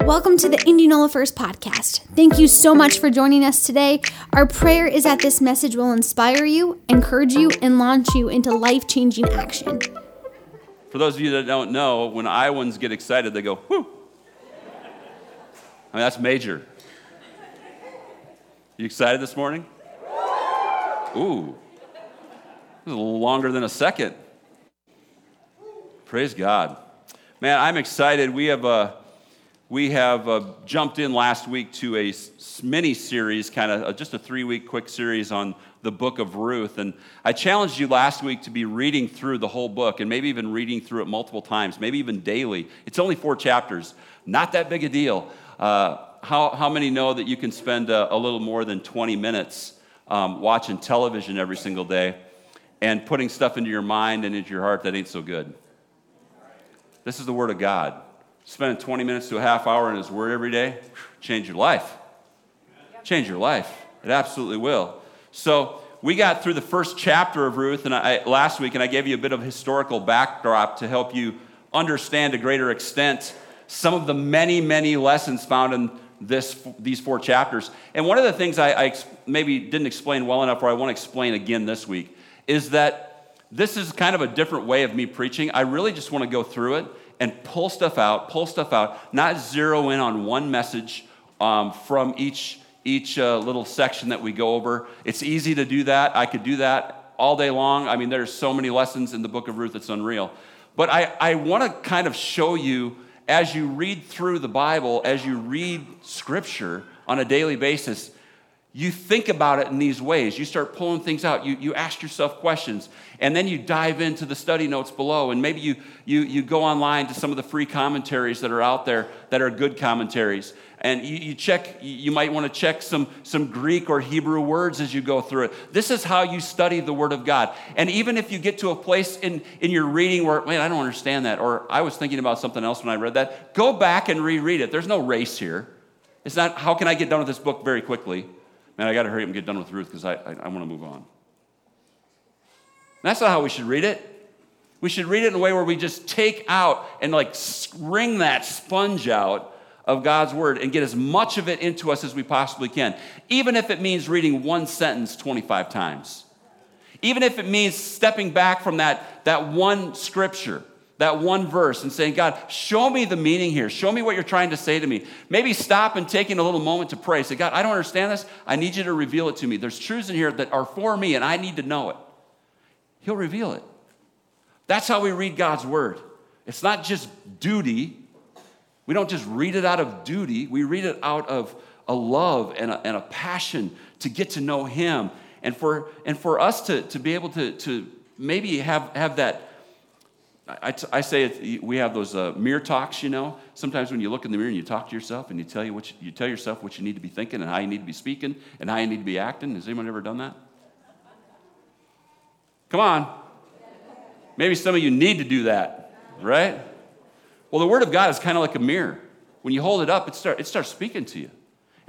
Welcome to the Indianola First podcast. Thank you so much for joining us today. Our prayer is that this message will inspire you, encourage you, and launch you into life changing action. For those of you that don't know, when Iowans get excited, they go, whoo. I mean, that's major. You excited this morning? Ooh. This is a little longer than a second. Praise God. Man, I'm excited. We have, uh, we have uh, jumped in last week to a mini series, kind of uh, just a three week quick series on the book of Ruth. And I challenged you last week to be reading through the whole book and maybe even reading through it multiple times, maybe even daily. It's only four chapters, not that big a deal. Uh, how, how many know that you can spend a, a little more than 20 minutes um, watching television every single day and putting stuff into your mind and into your heart that ain't so good? This is the Word of God. Spending 20 minutes to a half hour in His Word every day, change your life. Change your life. It absolutely will. So, we got through the first chapter of Ruth and I, last week, and I gave you a bit of historical backdrop to help you understand to greater extent some of the many, many lessons found in this, these four chapters. And one of the things I, I maybe didn't explain well enough, or I want to explain again this week, is that this is kind of a different way of me preaching. I really just want to go through it and pull stuff out, pull stuff out, not zero in on one message um, from each, each uh, little section that we go over. It's easy to do that. I could do that all day long. I mean, there's so many lessons in the book of Ruth, it's unreal. But I, I want to kind of show you as you read through the Bible, as you read scripture on a daily basis, you think about it in these ways. You start pulling things out. You, you ask yourself questions. And then you dive into the study notes below. And maybe you, you, you go online to some of the free commentaries that are out there that are good commentaries. And you, you check, you might want to check some, some Greek or Hebrew words as you go through it. This is how you study the Word of God. And even if you get to a place in, in your reading where, man, I don't understand that, or I was thinking about something else when I read that, go back and reread it. There's no race here. It's not, how can I get done with this book very quickly? Man, I got to hurry up and get done with Ruth because I, I, I want to move on. That's not how we should read it. We should read it in a way where we just take out and like wring that sponge out of God's word and get as much of it into us as we possibly can, even if it means reading one sentence 25 times. Even if it means stepping back from that, that one scripture that one verse and saying, God, show me the meaning here. Show me what you're trying to say to me. Maybe stop and taking a little moment to pray. Say, God, I don't understand this. I need you to reveal it to me. There's truths in here that are for me and I need to know it. He'll reveal it. That's how we read God's word. It's not just duty. We don't just read it out of duty, we read it out of a love and a, and a passion to get to know Him. And for, and for us to, to be able to, to maybe have, have that I, I say it, we have those uh, mirror talks, you know. Sometimes when you look in the mirror and you talk to yourself and you tell, you, what you, you tell yourself what you need to be thinking and how you need to be speaking and how you need to be acting. Has anyone ever done that? Come on. Maybe some of you need to do that, right? Well, the Word of God is kind of like a mirror. When you hold it up, it, start, it starts speaking to you.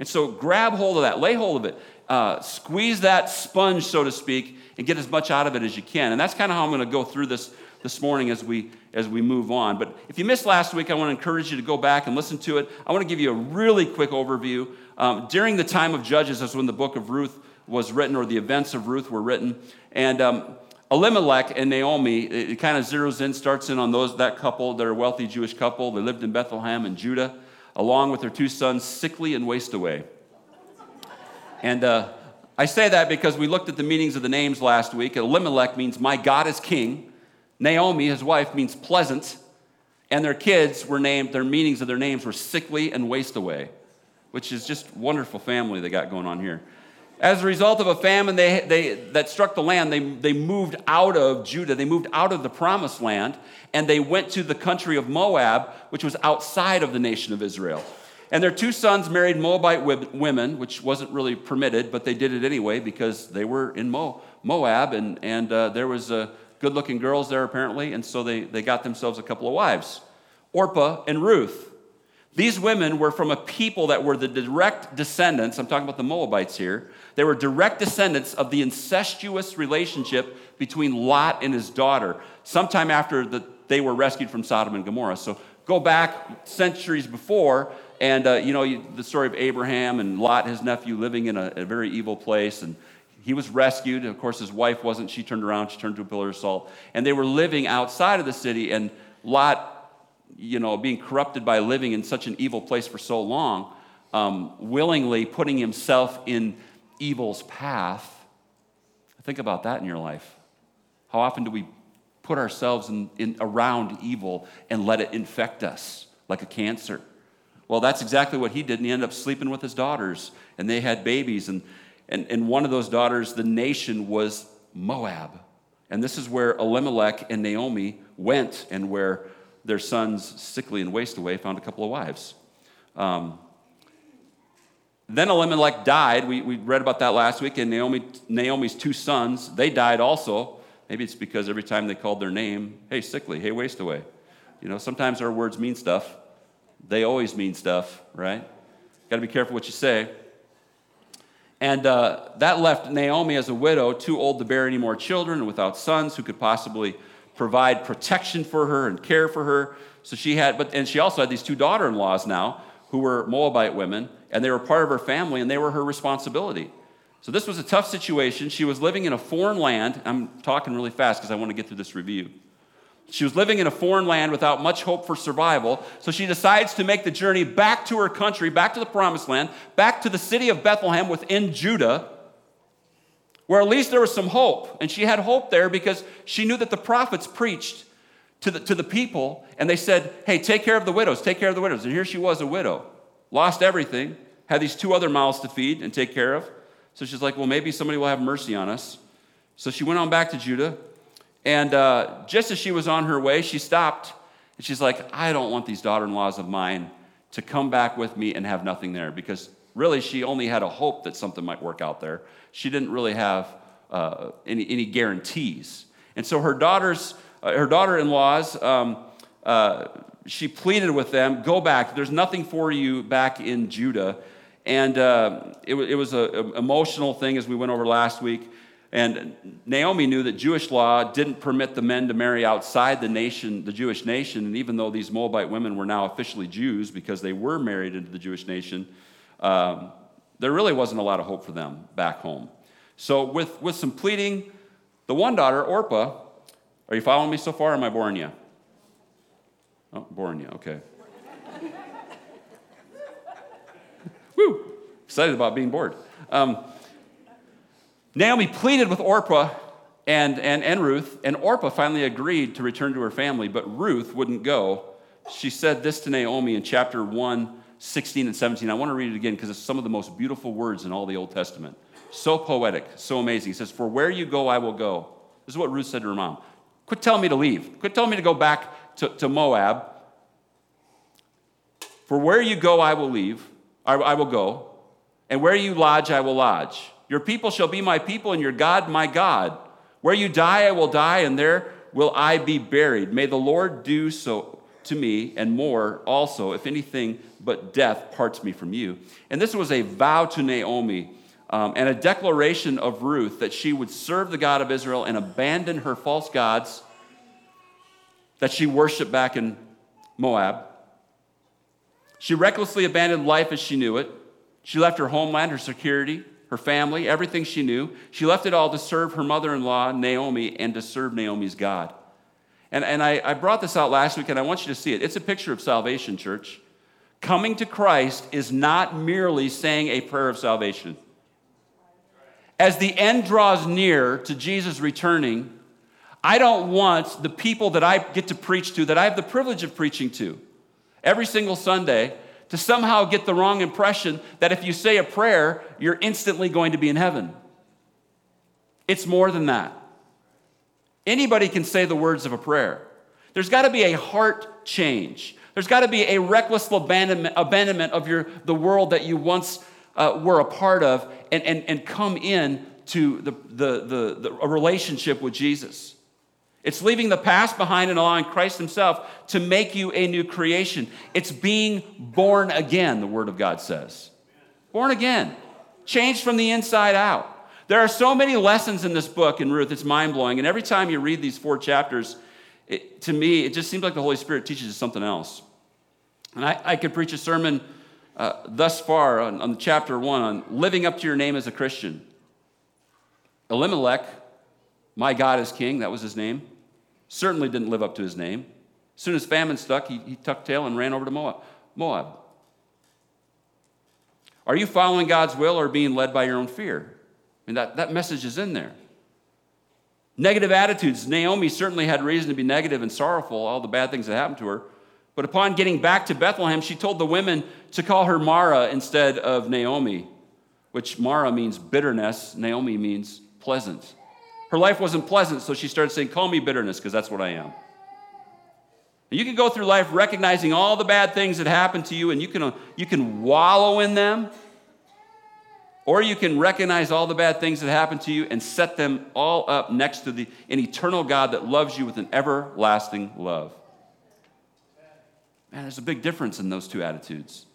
And so grab hold of that, lay hold of it, uh, squeeze that sponge, so to speak, and get as much out of it as you can. And that's kind of how I'm going to go through this this morning as we as we move on. But if you missed last week, I want to encourage you to go back and listen to it. I want to give you a really quick overview. Um, during the time of Judges, that's when the book of Ruth was written, or the events of Ruth were written, and um, Elimelech and Naomi, it, kind of zeroes in, starts in on those that couple. They're a wealthy Jewish couple. They lived in Bethlehem in Judah, along with their two sons, sickly and waste away. And uh, I say that because we looked at the meanings of the names last week. Elimelech means my God is king. Naomi, his wife, means pleasant, and their kids were named, their meanings of their names were sickly and waste away, which is just wonderful family they got going on here. As a result of a famine they, they, that struck the land, they, they moved out of Judah. They moved out of the promised land, and they went to the country of Moab, which was outside of the nation of Israel. And their two sons married Moabite women, which wasn't really permitted, but they did it anyway because they were in Moab, and, and uh, there was a good looking girls there apparently, and so they, they got themselves a couple of wives Orpah and Ruth. These women were from a people that were the direct descendants, I'm talking about the Moabites here, they were direct descendants of the incestuous relationship between Lot and his daughter, sometime after the, they were rescued from Sodom and Gomorrah. So go back centuries before, And, uh, you know, you, the story of Abraham and Lot, his nephew, living in a, a, very evil place. And he was rescued. Of course, his wife wasn't. She turned around, she turned to a pillar of salt. And they were living outside of the city. And Lot, you know, being corrupted by living in such an evil place for so long, um, willingly putting himself in evil's path. Think about that in your life. How often do we put ourselves in, in, around evil and let it infect us like a cancer? Well, that's exactly what he did, and he ended up sleeping with his daughters, and they had babies. And, and, and one of those daughters, the nation was Moab. And this is where Elimelech and Naomi went, and where their sons, sickly and waste away, found a couple of wives. Um, then Elimelech died. We, we read about that last week. And Naomi, Naomi's two sons, they died also. Maybe it's because every time they called their name, hey, sickly, hey, waste away. You know, sometimes our words mean stuff. They always mean stuff, right? Got to be careful what you say. And uh, that left Naomi as a widow, too old to bear any more children, and without sons who could possibly provide protection for her and care for her. So she had, but and she also had these two daughter-in-laws now who were Moabite women, and they were part of her family, and they were her responsibility. So this was a tough situation. She was living in a foreign land. I'm talking really fast because I want to get through this review. She was living in a foreign land without much hope for survival, so she decides to make the journey back to her country, back to the promised land, back to the city of Bethlehem within Judah, where at least there was some hope. And she had hope there because she knew that the prophets preached to the, to the people, and they said, Hey, take care of the widows, take care of the widows. And here she was, a widow, lost everything, had these two other mouths to feed and take care of. So she's like, well, maybe somebody will have mercy on us. So she went on back to Judah. And uh, just as she was on her way, she stopped. And she's like, I don't want these daughter in laws of mine to come back with me and have nothing there because really she only had a hope that something might work out there. She didn't really have uh, any, any guarantees. And so her daughters, uh, her daughter-in-laws, um, uh, she pleaded with them, go back. There's nothing for you back in Judah. And uh, it, it, was an emotional thing as we went over last week. And Naomi knew that Jewish law didn't permit the men to marry outside the nation, the Jewish nation. And even though these Moabite women were now officially Jews because they were married into the Jewish nation, um, there really wasn't a lot of hope for them back home. So, with, with some pleading, the one daughter, Orpah, are you following me so far? am I boring you? Oh, boring you, okay. Woo! Excited about being bored. Um, Naomi pleaded with Orpah and, and, and Ruth, and Orpah finally agreed to return to her family, but Ruth wouldn't go. She said this to Naomi in chapter 1, 16 and 17. I want to read it again because it's some of the most beautiful words in all the Old Testament. So poetic, so amazing. He says, For where you go, I will go. This is what Ruth said to her mom. Quit telling me to leave. Quit telling me to go back to, to Moab. For where you go, I will leave. I, I will go, and where you lodge, I will lodge. Your people shall be my people, and your God, my God. Where you die, I will die, and there will I be buried. May the Lord do so to me, and more also, if anything but death parts me from you. And this was a vow to Naomi um, and a declaration of Ruth that she would serve the God of Israel and abandon her false gods that she worshiped back in Moab. She recklessly abandoned life as she knew it. She left her homeland, her security, her family, everything she knew. She left it all to serve her mother in law, Naomi, and to serve Naomi's God. And, and I, I brought this out last week, and I want you to see it. It's a picture of salvation, church. Coming to Christ is not merely saying a prayer of salvation. As the end draws near to Jesus returning, I don't want the people that I get to preach to, that I have the privilege of preaching to, every single Sunday to somehow get the wrong impression that if you say a prayer, you're instantly going to be in heaven. It's more than that. Anybody can say the words of a prayer. There's got to be a heart change. There's got to be a reckless abandonment, abandonment of your, the world that you once uh, were a part of and, and, and come in to the, the, the, the, a relationship with Jesus. It's leaving the past behind and allowing Christ Himself to make you a new creation. It's being born again, the Word of God says. Born again, changed from the inside out. There are so many lessons in this book in Ruth, it's mind blowing. And every time you read these four chapters, it, to me, it just seems like the Holy Spirit teaches you something else. And I, I could preach a sermon uh, thus far on, on chapter one on living up to your name as a Christian. Elimelech, my God is king, that was his name, certainly didn't live up to his name. As soon as famine stuck, he, he tucked tail and ran over to Moab. Moab. Are you following God's will or being led by your own fear? I mean, that, that message is in there. Negative attitudes. Naomi certainly had reason to be negative and sorrowful, all the bad things that happened to her. But upon getting back to Bethlehem, she told the women to call her Mara instead of Naomi, which Mara means bitterness, Naomi means pleasant. Her life wasn't pleasant, so she started saying, Call me bitterness, because that's what I am. You can go through life recognizing all the bad things that happen to you, and you can, uh, you can wallow in them, or you can recognize all the bad things that happen to you and set them all up next to the, an eternal God that loves you with an everlasting love. Man, there's a big difference in those two attitudes.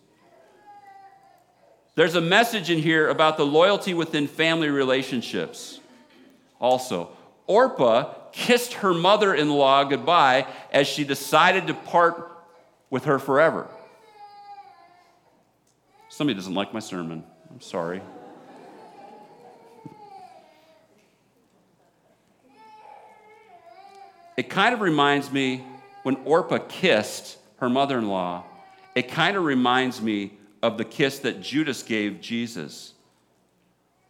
There's a message in here about the loyalty within family relationships. Also, Orpah kissed her mother in law goodbye as she decided to part with her forever. Somebody doesn't like my sermon. I'm sorry. It kind of reminds me when Orpah kissed her mother in law, it kind of reminds me of the kiss that Judas gave Jesus.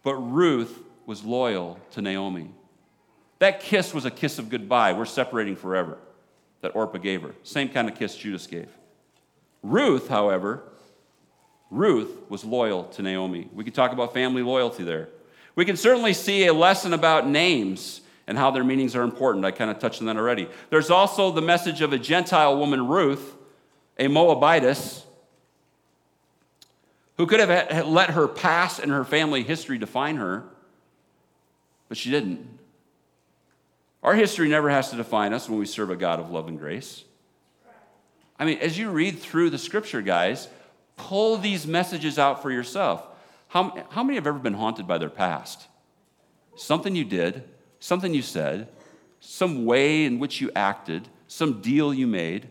But Ruth was loyal to Naomi. That kiss was a kiss of goodbye. We're separating forever, that Orpah gave her. Same kind of kiss Judas gave. Ruth, however, Ruth was loyal to Naomi. We could talk about family loyalty there. We can certainly see a lesson about names and how their meanings are important. I kind of touched on that already. There's also the message of a Gentile woman, Ruth, a Moabitess, who could have let her past and her family history define her, but she didn't. Our history never has to define us when we serve a God of love and grace. I mean, as you read through the scripture, guys, pull these messages out for yourself. How, how many have ever been haunted by their past? Something you did, something you said, some way in which you acted, some deal you made.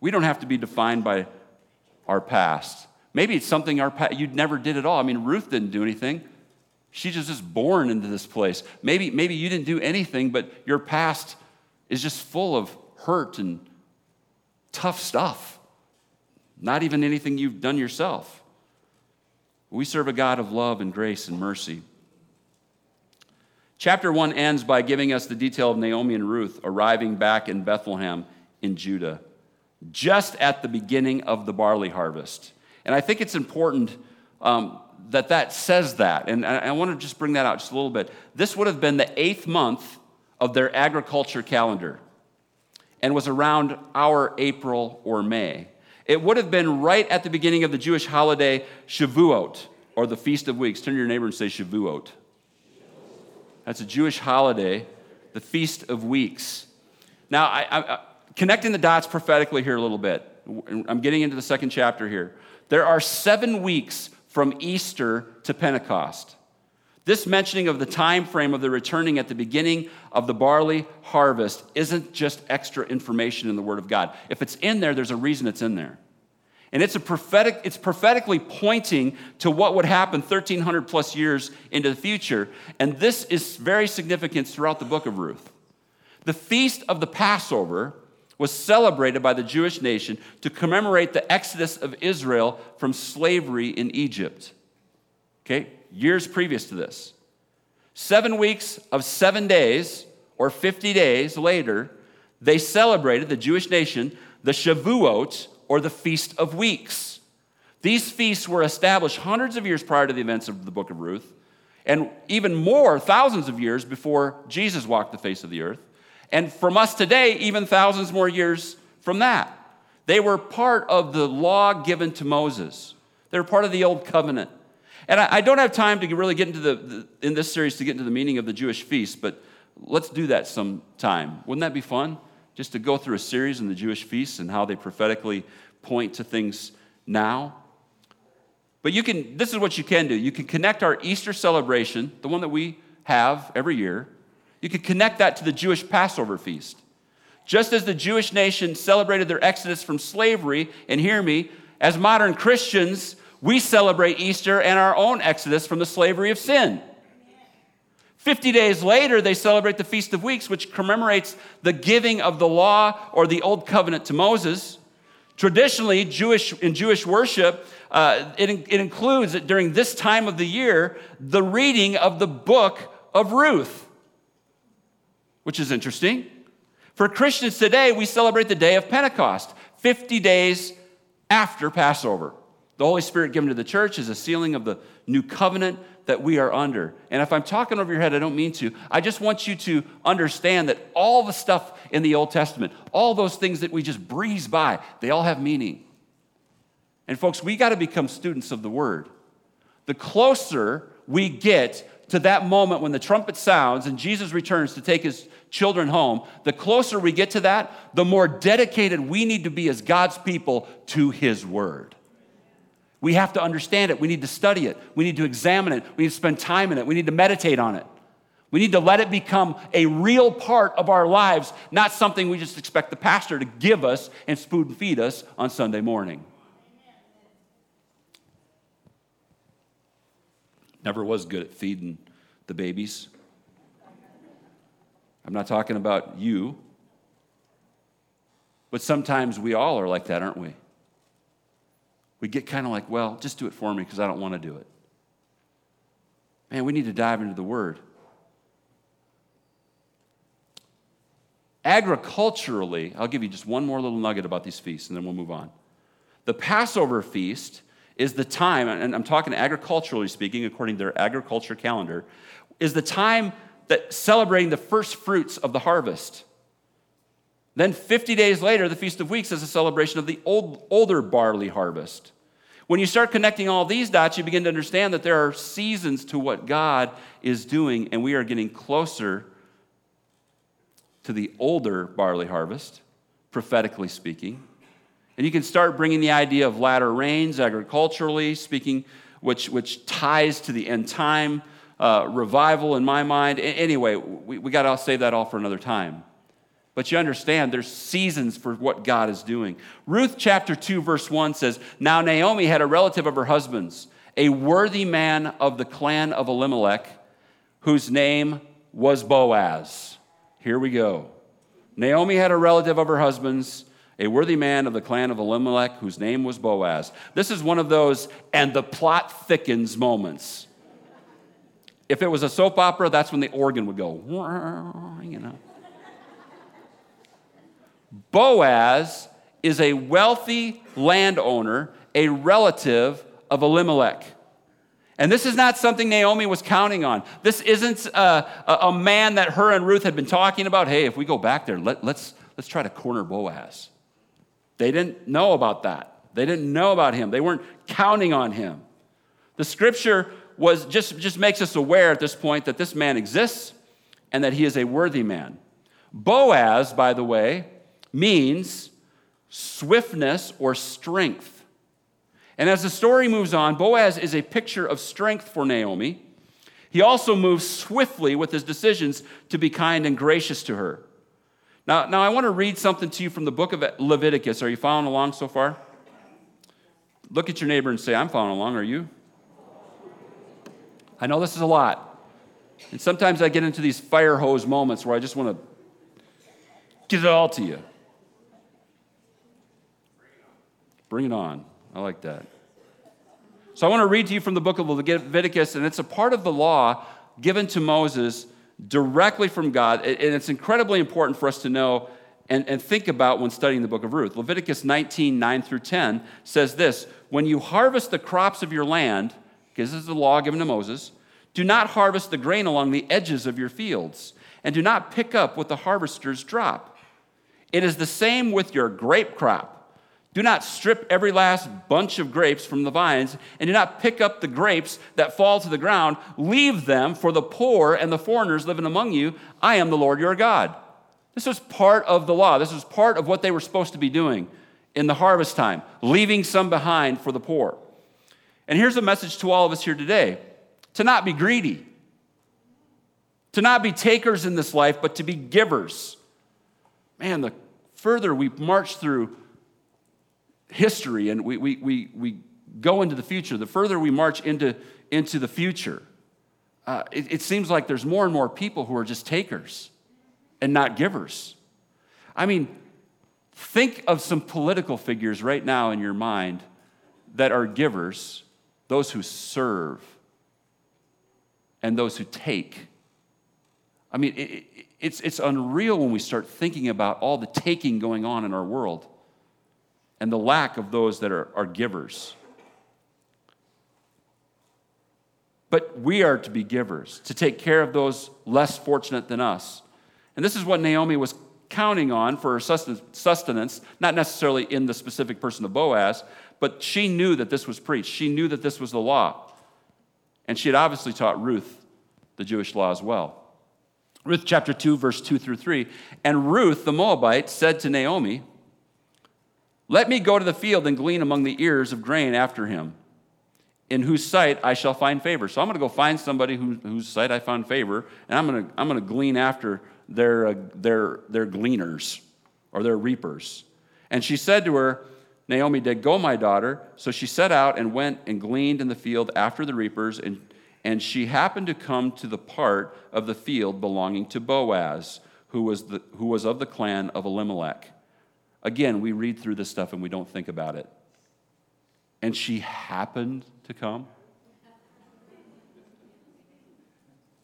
We don't have to be defined by our past. Maybe it's something our pa- you never did at all. I mean, Ruth didn't do anything. She's just born into this place. Maybe, maybe you didn't do anything, but your past is just full of hurt and tough stuff. Not even anything you've done yourself. We serve a God of love and grace and mercy. Chapter 1 ends by giving us the detail of Naomi and Ruth arriving back in Bethlehem in Judah, just at the beginning of the barley harvest. And I think it's important um, that that says that. And I, want to just bring that out just a little bit. This would have been the eighth month of their agriculture calendar and was around our April or May. It would have been right at the beginning of the Jewish holiday Shavuot, or the Feast of Weeks. Turn to your neighbor and say Shavuot. That's a Jewish holiday, the Feast of Weeks. Now, I, I, connecting the dots prophetically here a little bit. I'm getting into the second chapter here. There are seven weeks from Easter to Pentecost. This mentioning of the time frame of the returning at the beginning of the barley harvest isn't just extra information in the Word of God. If it's in there, there's a reason it's in there. And it's a prophetic, it's prophetically pointing to what would happen 1,300 plus years into the future. And this is very significant throughout the book of Ruth. The feast of the Passover was celebrated by the Jewish nation to commemorate the exodus of Israel from slavery in Egypt. Okay, years previous to this. Seven weeks of seven days, or 50 days later, they celebrated, the Jewish nation, the Shavuot, or the Feast of Weeks. These feasts were established hundreds of years prior to the events of the book of Ruth, and even more, thousands of years before Jesus walked the face of the earth. And from us today, even thousands more years from that. They were part of the law given to Moses. They were part of the old covenant. And I, I don't have time to really get into the, the, in this series to get into the meaning of the Jewish feast, but let's do that sometime. Wouldn't that be fun? Just to go through a series in the Jewish feasts and how they prophetically point to things now. But you can, this is what you can do. You can connect our Easter celebration, the one that we have every year, you can connect that to the Jewish Passover feast. Just as the Jewish nation celebrated their exodus from slavery, and hear me, As modern Christians, we celebrate Easter and our own exodus from the slavery of sin. 50 days later, they celebrate the Feast of Weeks, which commemorates the giving of the law or the Old Covenant to Moses. Traditionally, Jewish, in Jewish worship, uh, it, it includes during this time of the year, the reading of the book of Ruth, which is interesting. For Christians today, we celebrate the day of Pentecost, 50 days after Passover. The Holy Spirit given to the church is a sealing of the new covenant that we are under. And if I'm talking over your head, I don't mean to. I just want you to understand that all the stuff in the Old Testament, all those things that we just breeze by, they all have meaning. And folks, we got to become students of the Word. The closer we get to that moment when the trumpet sounds and Jesus returns to take his children home, the closer we get to that, the more dedicated we need to be as God's people to his word. We have to understand it. We need to study it. We need to examine it. We need to spend time in it. We need to meditate on it. We need to let it become a real part of our lives, not something we just expect the pastor to give us and spoon feed us on Sunday morning. Never was good at feeding the babies. I'm not talking about you, but sometimes we all are like that, aren't we? we get kind of like, well, just do it for me because I don't want to do it. Man, we need to dive into the Word. Agriculturally, I'll give you just one more little nugget about these feasts and then we'll move on. The Passover feast is the time, and I'm talking agriculturally speaking, according to their agriculture calendar, is the time that celebrating the first fruits of the harvest. Then 50 days later, the Feast of Weeks is a celebration of the old, older barley harvest. When you start connecting all these dots, you begin to understand that there are seasons to what God is doing, and we are getting closer to the older barley harvest, prophetically speaking. And you can start bringing the idea of latter rains, agriculturally speaking, which, which ties to the end time uh, revival in my mind. Anyway, we, we got to save that all for another time. But you understand there's seasons for what God is doing. Ruth chapter 2, verse 1 says, Now Naomi had a relative of her husband's, a worthy man of the clan of Elimelech, whose name was Boaz. Here we go. Naomi had a relative of her husband's, a worthy man of the clan of Elimelech, whose name was Boaz. This is one of those, and the plot thickens moments. If it was a soap opera, that's when the organ would go, you know. Boaz is a wealthy landowner, a relative of Elimelech. And this is not something Naomi was counting on. This isn't uh, a, a, man that her and Ruth had been talking about. Hey, if we go back there, let, let's, let's try to corner Boaz. They didn't know about that. They didn't know about him. They weren't counting on him. The scripture was just, just makes us aware at this point that this man exists and that he is a worthy man. Boaz, by the way, means swiftness or strength. And as the story moves on, Boaz is a picture of strength for Naomi. He also moves swiftly with his decisions to be kind and gracious to her. Now, now I want to read something to you from the book of Leviticus. Are you following along so far? Look at your neighbor and say, I'm following along. Are you? I know this is a lot. And sometimes I get into these fire hose moments where I just want to get it all to you. Bring it on. I like that. So I want to read to you from the book of Leviticus, and it's a part of the law given to Moses directly from God. And it's incredibly important for us to know and, and think about when studying the book of Ruth. Leviticus 19, 9 through 10 says this When you harvest the crops of your land, because this is the law given to Moses, do not harvest the grain along the edges of your fields, and do not pick up what the harvesters drop. It is the same with your grape crop. Do not strip every last bunch of grapes from the vines, and do not pick up the grapes that fall to the ground. Leave them for the poor and the foreigners living among you. I am the Lord your God. This was part of the law. This was part of what they were supposed to be doing in the harvest time, leaving some behind for the poor. And here's a message to all of us here today to not be greedy, to not be takers in this life, but to be givers. Man, the further we march through history and we, we, we, we go into the future, the further we march into, into the future, uh, it, it seems like there's more and more people who are just takers and not givers. I mean, think of some political figures right now in your mind that are givers, those who serve, and those who take. I mean, it, it's, it's unreal when we start thinking about all the taking going on in our world and the lack of those that are, are givers. But we are to be givers, to take care of those less fortunate than us. And this is what Naomi was counting on for her sustenance, not necessarily in the specific person of Boaz, but she knew that this was preached. She knew that this was the law. And she had obviously taught Ruth the Jewish law as well. Ruth chapter 2, verse 2 through 3. And Ruth the Moabite said to Naomi, Let me go to the field and glean among the ears of grain after him in whose sight I shall find favor. So I'm going to go find somebody who, whose sight I found favor, and I'm going to, I'm going to glean after their, uh, their, their gleaners or their reapers. And she said to her, Naomi did, Go, my daughter. So she set out and went and gleaned in the field after the reapers, and, and she happened to come to the part of the field belonging to Boaz, who was, the, who was of the clan of Elimelech. Again, we read through this stuff and we don't think about it. And she happened to come.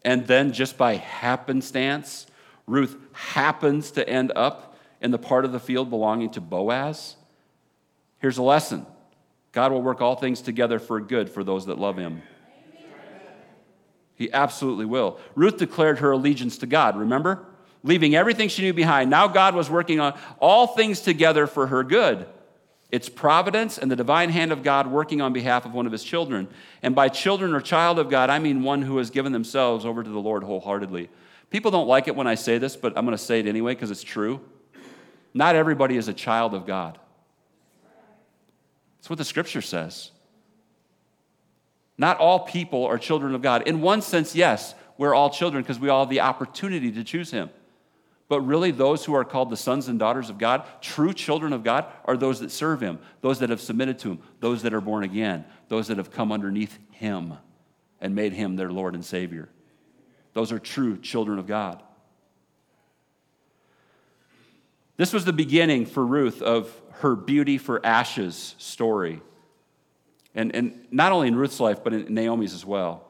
And then, just by happenstance, Ruth happens to end up in the part of the field belonging to Boaz. Here's a lesson God will work all things together for good for those that love him. He absolutely will. Ruth declared her allegiance to God, remember? Leaving everything she knew behind. Now God was working on all things together for her good. It's providence and the divine hand of God working on behalf of one of his children. And by children or child of God, I mean one who has given themselves over to the Lord wholeheartedly. People don't like it when I say this, but I'm going to say it anyway because it's true. Not everybody is a child of God. That's what the scripture says. Not all people are children of God. In one sense, yes, we're all children because we all have the opportunity to choose Him. But really, those who are called the sons and daughters of God, true children of God, are those that serve Him, those that have submitted to Him, those that are born again, those that have come underneath Him and made Him their Lord and Savior. Those are true children of God. This was the beginning for Ruth of her beauty for ashes story. And, and not only in Ruth's life, but in Naomi's as well.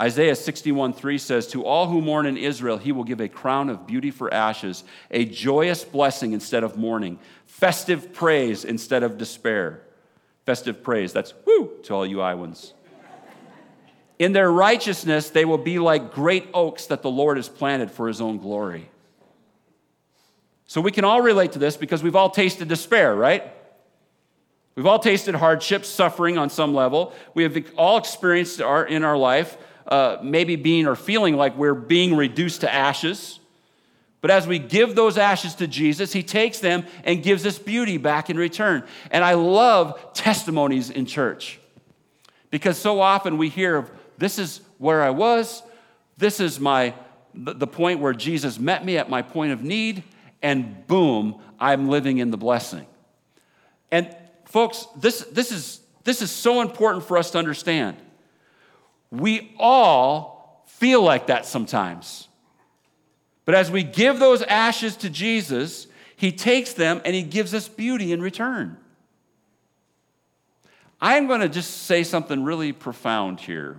Isaiah 61 3 says, To all who mourn in Israel, he will give a crown of beauty for ashes, a joyous blessing instead of mourning, festive praise instead of despair. Festive praise, that's woo to all you Iowans. In their righteousness, they will be like great oaks that the Lord has planted for his own glory. So we can all relate to this because we've all tasted despair, right? We've all tasted hardship, suffering on some level. We have all experienced our, in our life uh, maybe being or feeling like we're being reduced to ashes. But as we give those ashes to Jesus, He takes them and gives us beauty back in return. And I love testimonies in church because so often we hear of this is where I was, this is my the point where Jesus met me at my point of need, and boom, I'm living in the blessing. And folks, this, this, is, this is so important for us to understand. We all feel like that sometimes. But as we give those ashes to Jesus, He takes them and He gives us beauty in return. I'm going to just say something really profound here.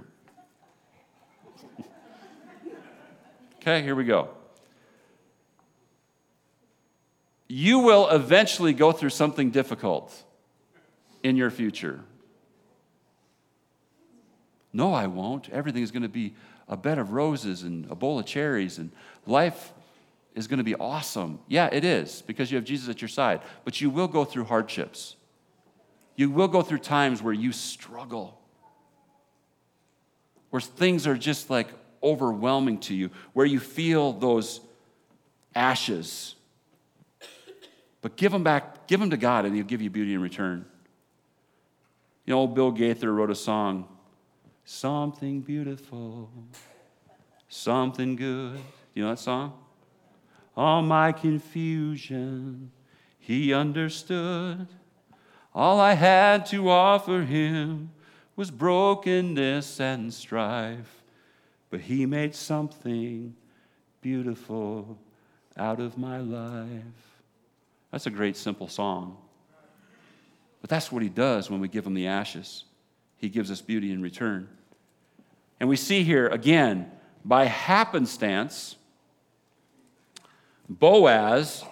Okay, here we go. You will eventually go through something difficult in your future. No, I won't. Everything is going to be a bed of roses and a bowl of cherries, and life is going to be awesome. Yeah, it is, because you have Jesus at your side. But you will go through hardships. You will go through times where you struggle, where things are just like overwhelming to you, where you feel those ashes. But give them back, give them to God, and He'll give you beauty in return. You know, Bill Gaither wrote a song Something beautiful, something good. You know that song? All my confusion, he understood. All I had to offer him was brokenness and strife, but he made something beautiful out of my life. That's a great, simple song. But that's what he does when we give him the ashes. He gives us beauty in return. And we see here again, by happenstance, Boaz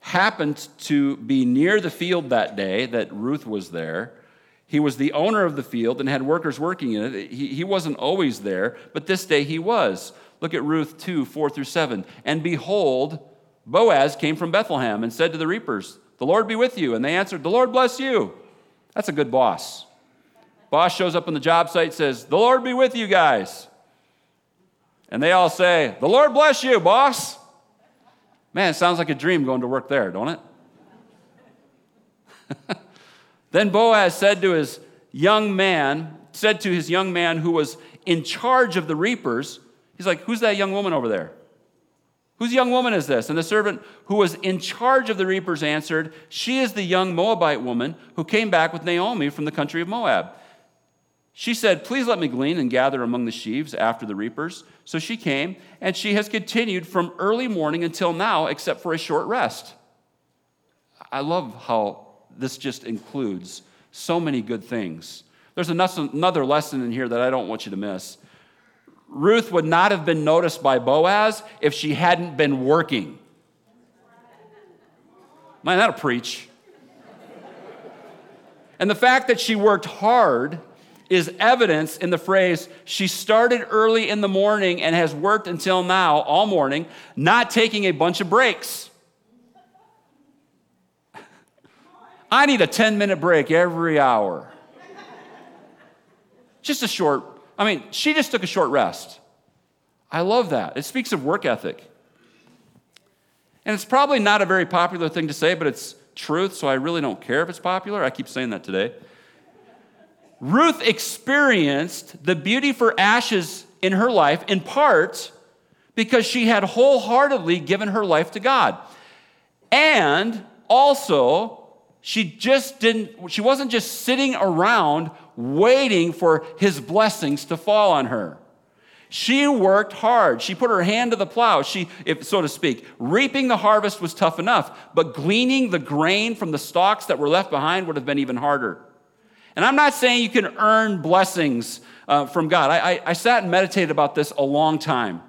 happened to be near the field that day that Ruth was there. He was the owner of the field and had workers working in it. He, he wasn't always there, but this day he was. Look at Ruth 2 4 through 7. And behold, Boaz came from Bethlehem and said to the reapers, The Lord be with you. And they answered, The Lord bless you. That's a good boss. Boss shows up on the job site says, The Lord be with you guys. And they all say, The Lord bless you, boss. Man, it sounds like a dream going to work there, don't it? then Boaz said to his young man, said to his young man who was in charge of the reapers, he's like, Who's that young woman over there? Whose young woman is this? And the servant who was in charge of the reapers answered, She is the young Moabite woman who came back with Naomi from the country of Moab. She said, Please let me glean and gather among the sheaves after the reapers. So she came, and she has continued from early morning until now, except for a short rest. I love how this just includes so many good things. There's another lesson in here that I don't want you to miss. Ruth would not have been noticed by Boaz if she hadn't been working. Man, that'll preach. And the fact that she worked hard is evidence in the phrase, she started early in the morning and has worked until now, all morning, not taking a bunch of breaks. I need a 10 minute break every hour. Just a short, I mean, she just took a short rest. I love that. It speaks of work ethic. And it's probably not a very popular thing to say, but it's truth, so I really don't care if it's popular. I keep saying that today. Ruth experienced the beauty for ashes in her life in part because she had wholeheartedly given her life to God. And also, she just didn't, she wasn't just sitting around waiting for his blessings to fall on her. She worked hard. She put her hand to the plow. She, if so to speak, reaping the harvest was tough enough, but gleaning the grain from the stalks that were left behind would have been even harder. And I'm not saying you can earn blessings uh, from God. I, I, I sat and meditated about this a long time.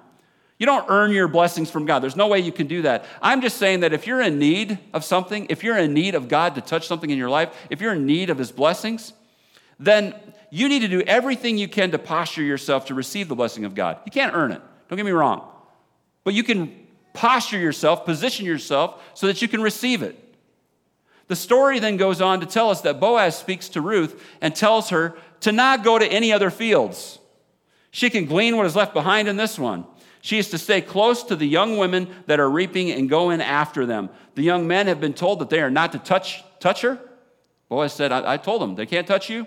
You don't earn your blessings from God. There's no way you can do that. I'm just saying that if you're in need of something, if you're in need of God to touch something in your life, if you're in need of His blessings, then you need to do everything you can to posture yourself to receive the blessing of God. You can't earn it. Don't get me wrong. But you can posture yourself, position yourself so that you can receive it. The story then goes on to tell us that Boaz speaks to Ruth and tells her to not go to any other fields. She can glean what is left behind in this one. She is to stay close to the young women that are reaping and go in after them. The young men have been told that they are not to touch, touch her. Boaz said, I, I told them, they can't touch you.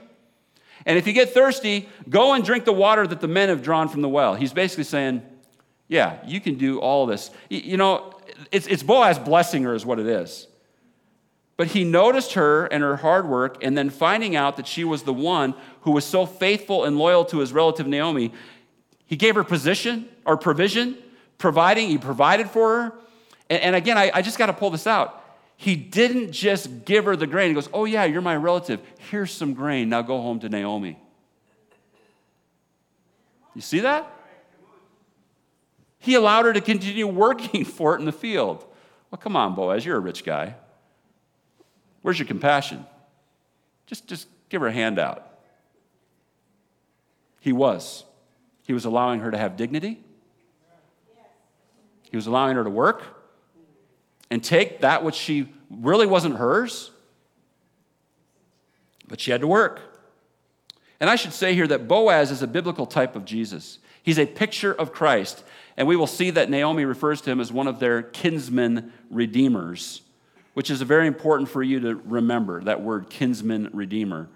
And if you get thirsty, go and drink the water that the men have drawn from the well. He's basically saying, Yeah, you can do all this. You know, it's, it's Boaz blessing her, is what it is. But he noticed her and her hard work, and then finding out that she was the one who was so faithful and loyal to his relative Naomi, he gave her position or provision, providing, he provided for her. And, and again, I, I just got to pull this out. He didn't just give her the grain. He goes, Oh, yeah, you're my relative. Here's some grain. Now go home to Naomi. You see that? He allowed her to continue working for it in the field. Well, come on, Boaz, you're a rich guy. Where's your compassion? Just, just give her a handout. He was. He was allowing her to have dignity. He was allowing her to work and take that which she really wasn't hers, but she had to work. And I should say here that Boaz is a biblical type of Jesus. He's a picture of Christ. And we will see that Naomi refers to him as one of their kinsman redeemers which is very important for you to remember that word kinsman redeemer.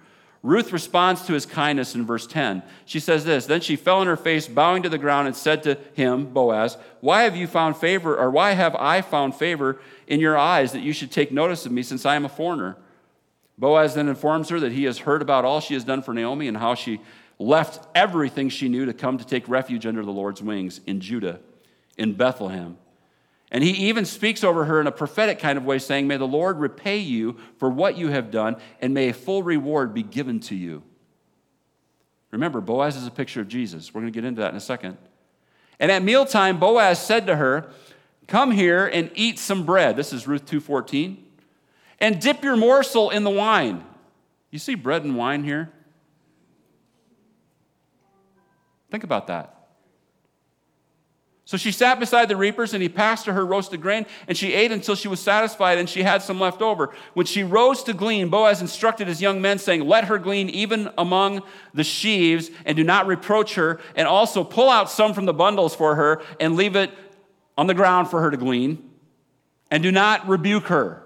Ruth responds to his kindness in verse 10. She says this Then she fell on her face, bowing to the ground, and said to him, Boaz, Why have you found favor, or why have I found favor in your eyes that you should take notice of me since I am a foreigner? Boaz then informs her that he has heard about all she has done for Naomi and how she left everything she knew to come to take refuge under the Lord's wings in Judah, in Bethlehem. And he even speaks over her in a prophetic kind of way, saying, May the Lord repay you for what you have done, and may a full reward be given to you. Remember, Boaz is a picture of Jesus. We're going to get into that in a second. And at mealtime, Boaz said to her, Come here and eat some bread. This is Ruth 2:14. And dip your morsel in the wine. You see bread and wine here? Think about that. So she sat beside the reapers, and he passed to her roasted grain, and she ate until she was satisfied, and she had some left over. When she rose to glean, Boaz instructed his young men, saying, Let her glean even among the sheaves, and do not reproach her, and also pull out some from the bundles for her, and leave it on the ground for her to glean, and do not rebuke her.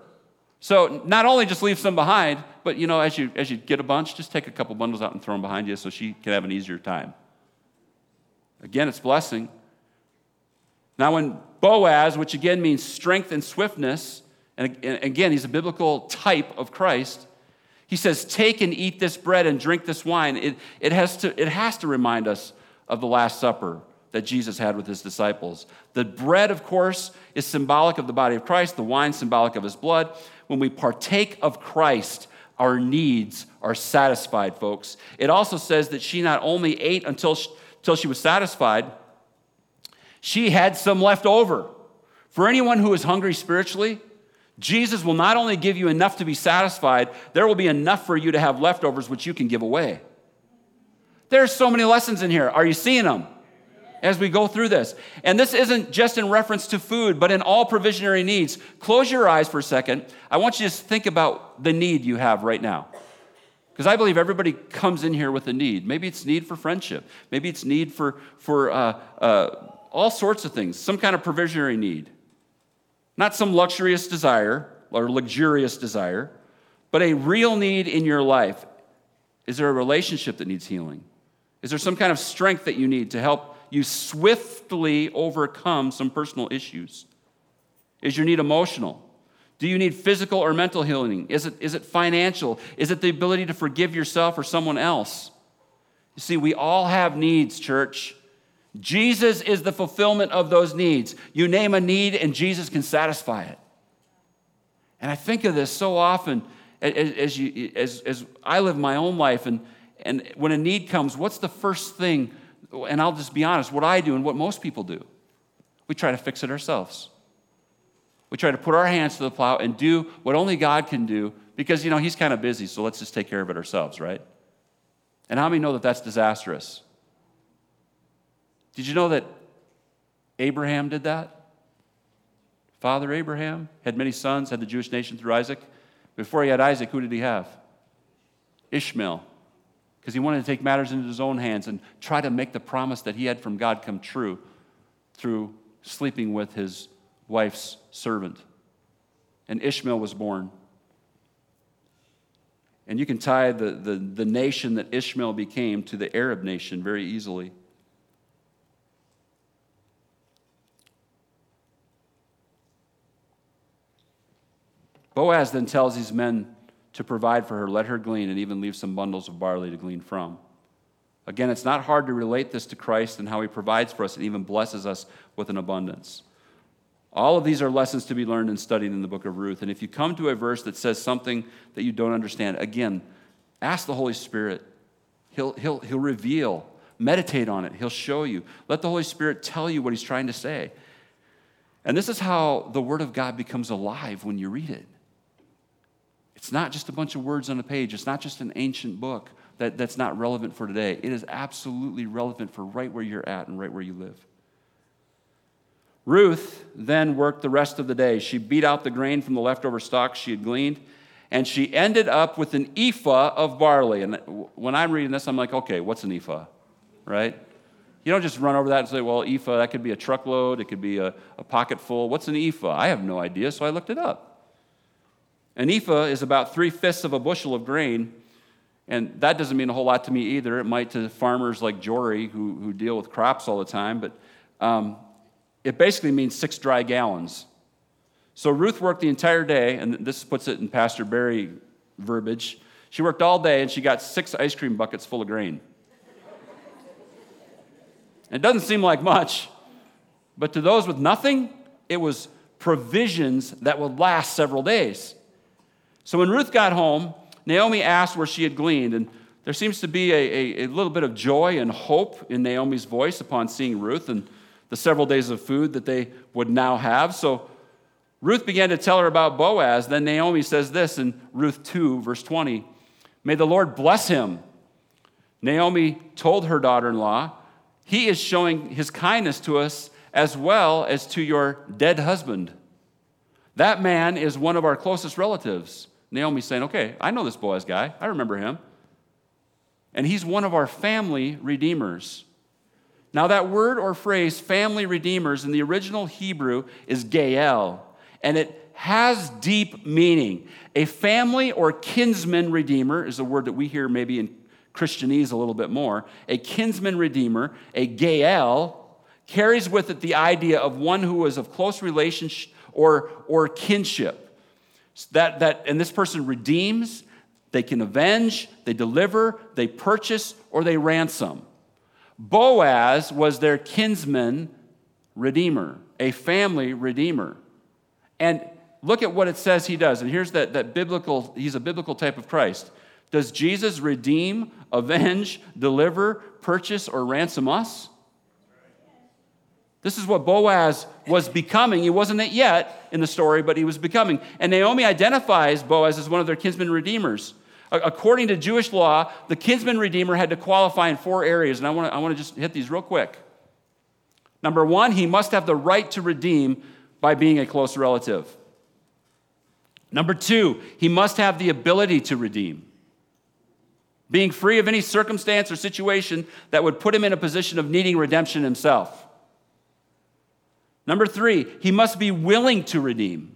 So not only just leave some behind, but you know, as you as you get a bunch, just take a couple bundles out and throw them behind you so she can have an easier time. Again, it's blessing. Now, when Boaz, which again means strength and swiftness, and again, he's a biblical type of Christ, he says, Take and eat this bread and drink this wine. It, it, has to, it has to remind us of the Last Supper that Jesus had with his disciples. The bread, of course, is symbolic of the body of Christ, the wine, symbolic of his blood. When we partake of Christ, our needs are satisfied, folks. It also says that she not only ate until she, until she was satisfied, she had some left over. For anyone who is hungry spiritually, Jesus will not only give you enough to be satisfied, there will be enough for you to have leftovers which you can give away. There's so many lessons in here. Are you seeing them? As we go through this. And this isn't just in reference to food, but in all provisionary needs. Close your eyes for a second. I want you to just think about the need you have right now. Because I believe everybody comes in here with a need. Maybe it's need for friendship. Maybe it's need for, for uh, uh, all sorts of things, some kind of provisionary need. Not some luxurious desire or luxurious desire, but a real need in your life. Is there a relationship that needs healing? Is there some kind of strength that you need to help you swiftly overcome some personal issues? Is your need emotional? Do you need physical or mental healing? Is it, is it financial? Is it the ability to forgive yourself or someone else? You see, we all have needs, church. Jesus is the fulfillment of those needs. You name a need, and Jesus can satisfy it. And I think of this so often as, you, as, as I live my own life, and, and when a need comes, what's the first thing? And I'll just be honest, what I do and what most people do we try to fix it ourselves. We try to put our hands to the plow and do what only God can do because, you know, He's kind of busy, so let's just take care of it ourselves, right? And how many know that that's disastrous? Did you know that Abraham did that? Father Abraham had many sons, had the Jewish nation through Isaac. Before he had Isaac, who did he have? Ishmael. Because he wanted to take matters into his own hands and try to make the promise that he had from God come true through sleeping with his wife's servant. And Ishmael was born. And you can tie the, the, the nation that Ishmael became to the Arab nation very easily. Boaz then tells these men to provide for her, let her glean, and even leave some bundles of barley to glean from. Again, it's not hard to relate this to Christ and how he provides for us and even blesses us with an abundance. All of these are lessons to be learned and studied in the book of Ruth. And if you come to a verse that says something that you don't understand, again, ask the Holy Spirit. He'll, he'll, he'll reveal, meditate on it, he'll show you. Let the Holy Spirit tell you what he's trying to say. And this is how the Word of God becomes alive when you read it. It's not just a bunch of words on a page, it's not just an ancient book that, that's not relevant for today. It is absolutely relevant for right where you're at and right where you live. Ruth then worked the rest of the day. She beat out the grain from the leftover stalks she had gleaned, and she ended up with an ephah of barley. And when I'm reading this, I'm like, okay, what's an ephah? Right? You don't just run over that and say, well, ephah, that could be a truckload, it could be a, a pocket full. What's an ephah? I have no idea, so I looked it up. An ephah is about three fifths of a bushel of grain, and that doesn't mean a whole lot to me either. It might to farmers like Jory who, who deal with crops all the time, but um, it basically means six dry gallons. So Ruth worked the entire day, and this puts it in Pastor Barry verbiage. She worked all day and she got six ice cream buckets full of grain. It doesn't seem like much, but to those with nothing, it was provisions that would last several days. So when Ruth got home, Naomi asked where she had gleaned, and there seems to be a, a, a, little bit of joy and hope in Naomi's voice upon seeing Ruth and the several days of food that they would now have. So Ruth began to tell her about Boaz. Then Naomi says this in Ruth 2, verse 20 May the Lord bless him. Naomi told her daughter in law, He is showing his kindness to us as well as to your dead husband. That man is one of our closest relatives. Naomi's saying, Okay, I know this Boaz guy. I remember him. And he's one of our family redeemers. Now, that word or phrase, family redeemers, in the original Hebrew is goel, and it has deep meaning. A family or kinsman redeemer is a word that we hear maybe in Christianese a little bit more. A kinsman redeemer, a goel, carries with it the idea of one who is of close relationship or, or kinship. That, that, and this person redeems, they can avenge, they deliver, they purchase, or they ransom. Boaz was their kinsman redeemer, a family redeemer. And look at what it says he does. And here's that, that biblical, he's a biblical type of Christ. Does Jesus redeem, avenge, deliver, purchase, or ransom us? This is what Boaz was becoming. He wasn't it yet in the story, but he was becoming. And Naomi identifies Boaz as one of their kinsman redeemers. According to Jewish law, the kinsman redeemer had to qualify in four areas, and I want to, I want to just hit these real quick. Number one, he must have the right to redeem by being a close relative. Number two, he must have the ability to redeem, being free of any circumstance or situation that would put him in a position of needing redemption himself. Number three, he must be willing to redeem.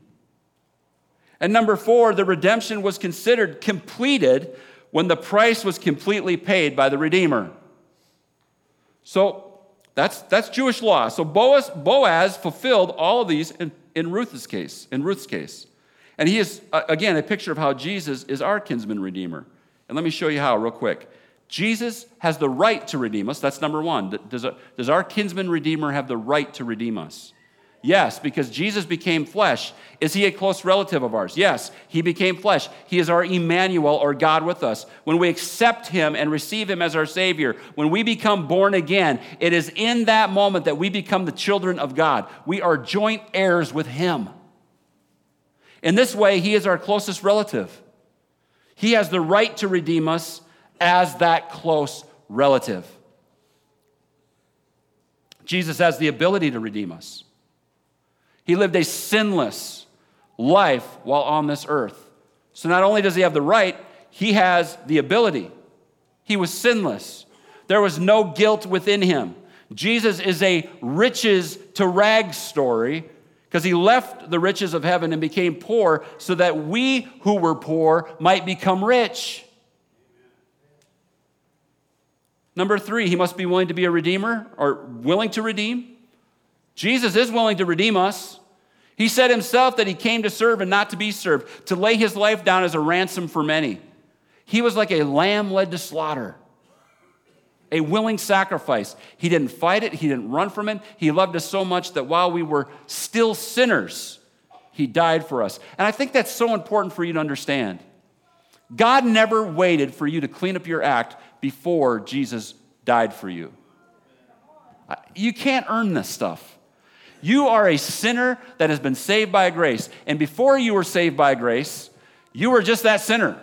And number four, the redemption was considered completed when the price was completely paid by the Redeemer. So that's, that's Jewish law. So Boaz, Boaz fulfilled all of these in, in Ruth's case, in Ruth's case. And he is, uh, again, a picture of how Jesus is our kinsman redeemer. And let me show you how, real quick. Jesus has the right to redeem us. That's number one. Does, does our kinsman redeemer have the right to redeem us? Yes, because Jesus became flesh. Is he a close relative of ours? Yes, he became flesh. He is our Emmanuel or God with us. When we accept him and receive him as our Savior, when we become born again, it is in that moment that we become the children of God. We are joint heirs with him. In this way, he is our closest relative. He has the right to redeem us as that close relative. Jesus has the ability to redeem us. He lived a sinless life while on this earth. So not only does he have the right, he has the ability. He was sinless, there was no guilt within him. Jesus is a riches to rags story because he left the riches of heaven and became poor so that we who were poor might become rich. Number three, he must be willing to be a redeemer or willing to redeem. Jesus is willing to redeem us. He said himself that he came to serve and not to be served, to lay his life down as a ransom for many. He was like a lamb led to slaughter, a willing sacrifice. He didn't fight it, he didn't run from it. He loved us so much that while we were still sinners, he died for us. And I think that's so important for you to understand. God never waited for you to clean up your act before Jesus died for you. You can't earn this stuff. You are a sinner that has been saved by grace. And before you were saved by grace, you were just that sinner.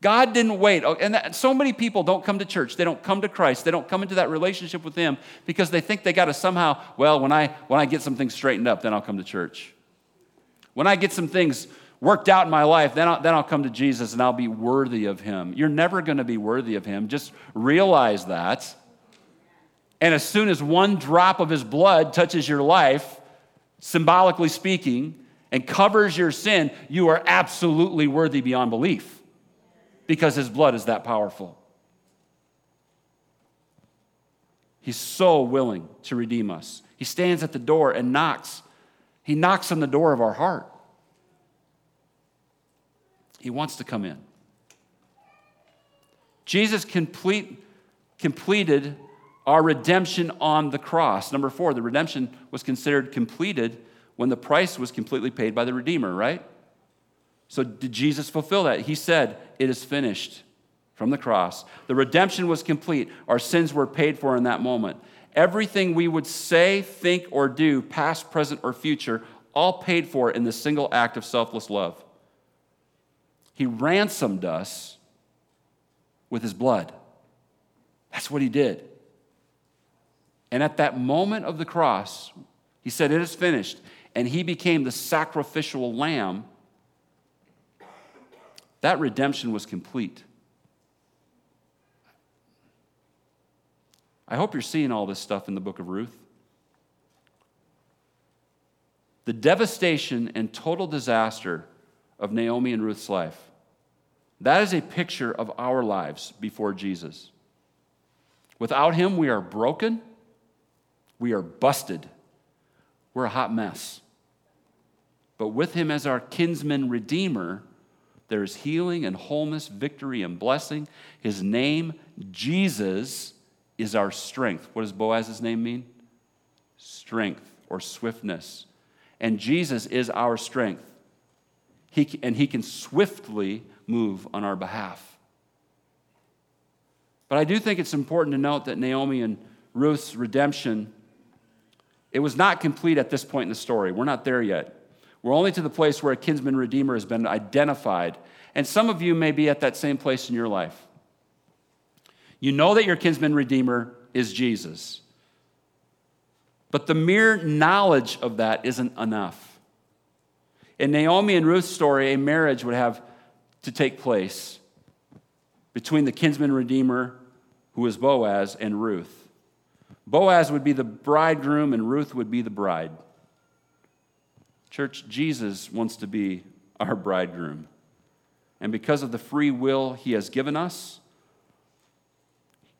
God didn't wait. Oh, and that, so many people don't come to church. They don't come to Christ. They don't come into that relationship with Him because they think they got to somehow, well, when I, when I get some things straightened up, then I'll come to church. When I get some things worked out in my life, then I'll, then I'll come to Jesus and I'll be worthy of Him. You're never going to be worthy of Him. Just realize that. And as soon as one drop of his blood touches your life, symbolically speaking, and covers your sin, you are absolutely worthy beyond belief because his blood is that powerful. He's so willing to redeem us. He stands at the door and knocks. He knocks on the door of our heart. He wants to come in. Jesus complete, completed our redemption on the cross. Number four, the redemption was considered completed when the price was completely paid by the Redeemer, right? So, did Jesus fulfill that? He said, It is finished from the cross. The redemption was complete. Our sins were paid for in that moment. Everything we would say, think, or do, past, present, or future, all paid for in the single act of selfless love. He ransomed us with his blood. That's what he did. And at that moment of the cross, he said, It is finished. And he became the sacrificial lamb. That redemption was complete. I hope you're seeing all this stuff in the book of Ruth. The devastation and total disaster of Naomi and Ruth's life. That is a picture of our lives before Jesus. Without him, we are broken, we are busted, we're a hot mess. But with him as our kinsman redeemer, there is healing and wholeness, victory and blessing. His name, Jesus, is our strength. What does Boaz's name mean? Strength or swiftness. And Jesus is our strength. He, and he can swiftly move on our behalf. But I do think it's important to note that Naomi and Ruth's redemption, it was not complete at this point in the story. We're not there yet. We're only to the place where a kinsman redeemer has been identified. And some of you may be at that same place in your life. You know that your kinsman redeemer is Jesus. But the mere knowledge of that isn't enough. In Naomi and Ruth's story, a marriage would have to take place between the kinsman redeemer, who is Boaz, and Ruth. Boaz would be the bridegroom, and Ruth would be the bride. Church, Jesus wants to be our bridegroom. And because of the free will he has given us,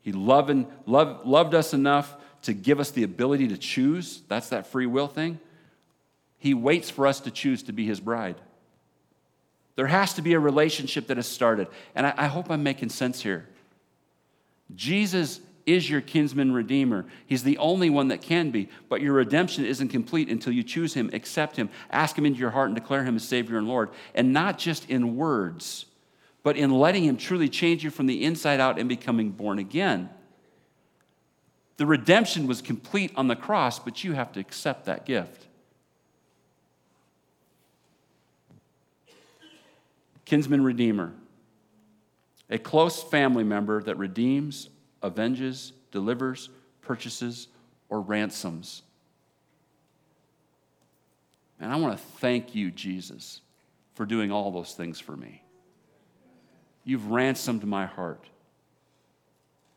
he loved, loved us enough to give us the ability to choose. That's that free will thing. He waits for us to choose to be his bride. There has to be a relationship that has started. And I, I hope I'm making sense here. Jesus is your kinsman redeemer. He's the only one that can be, but your redemption isn't complete until you choose him, accept him, ask him into your heart, and declare him as Savior and Lord. And not just in words, but in letting him truly change you from the inside out and becoming born again. The redemption was complete on the cross, but you have to accept that gift. Kinsman redeemer, a close family member that redeems, avenges, delivers, purchases, or ransoms. And I want to thank you, Jesus, for doing all those things for me. You've ransomed my heart.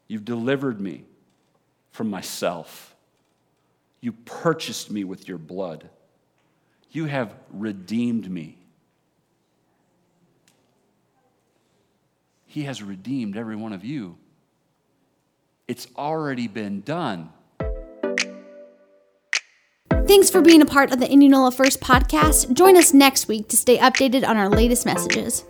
You've delivered me from myself. You purchased me with your blood. You have redeemed me. He has redeemed every one of you. It's already been done. Thanks for being a part of the Indianola First podcast. Join us next week to stay updated on our latest messages.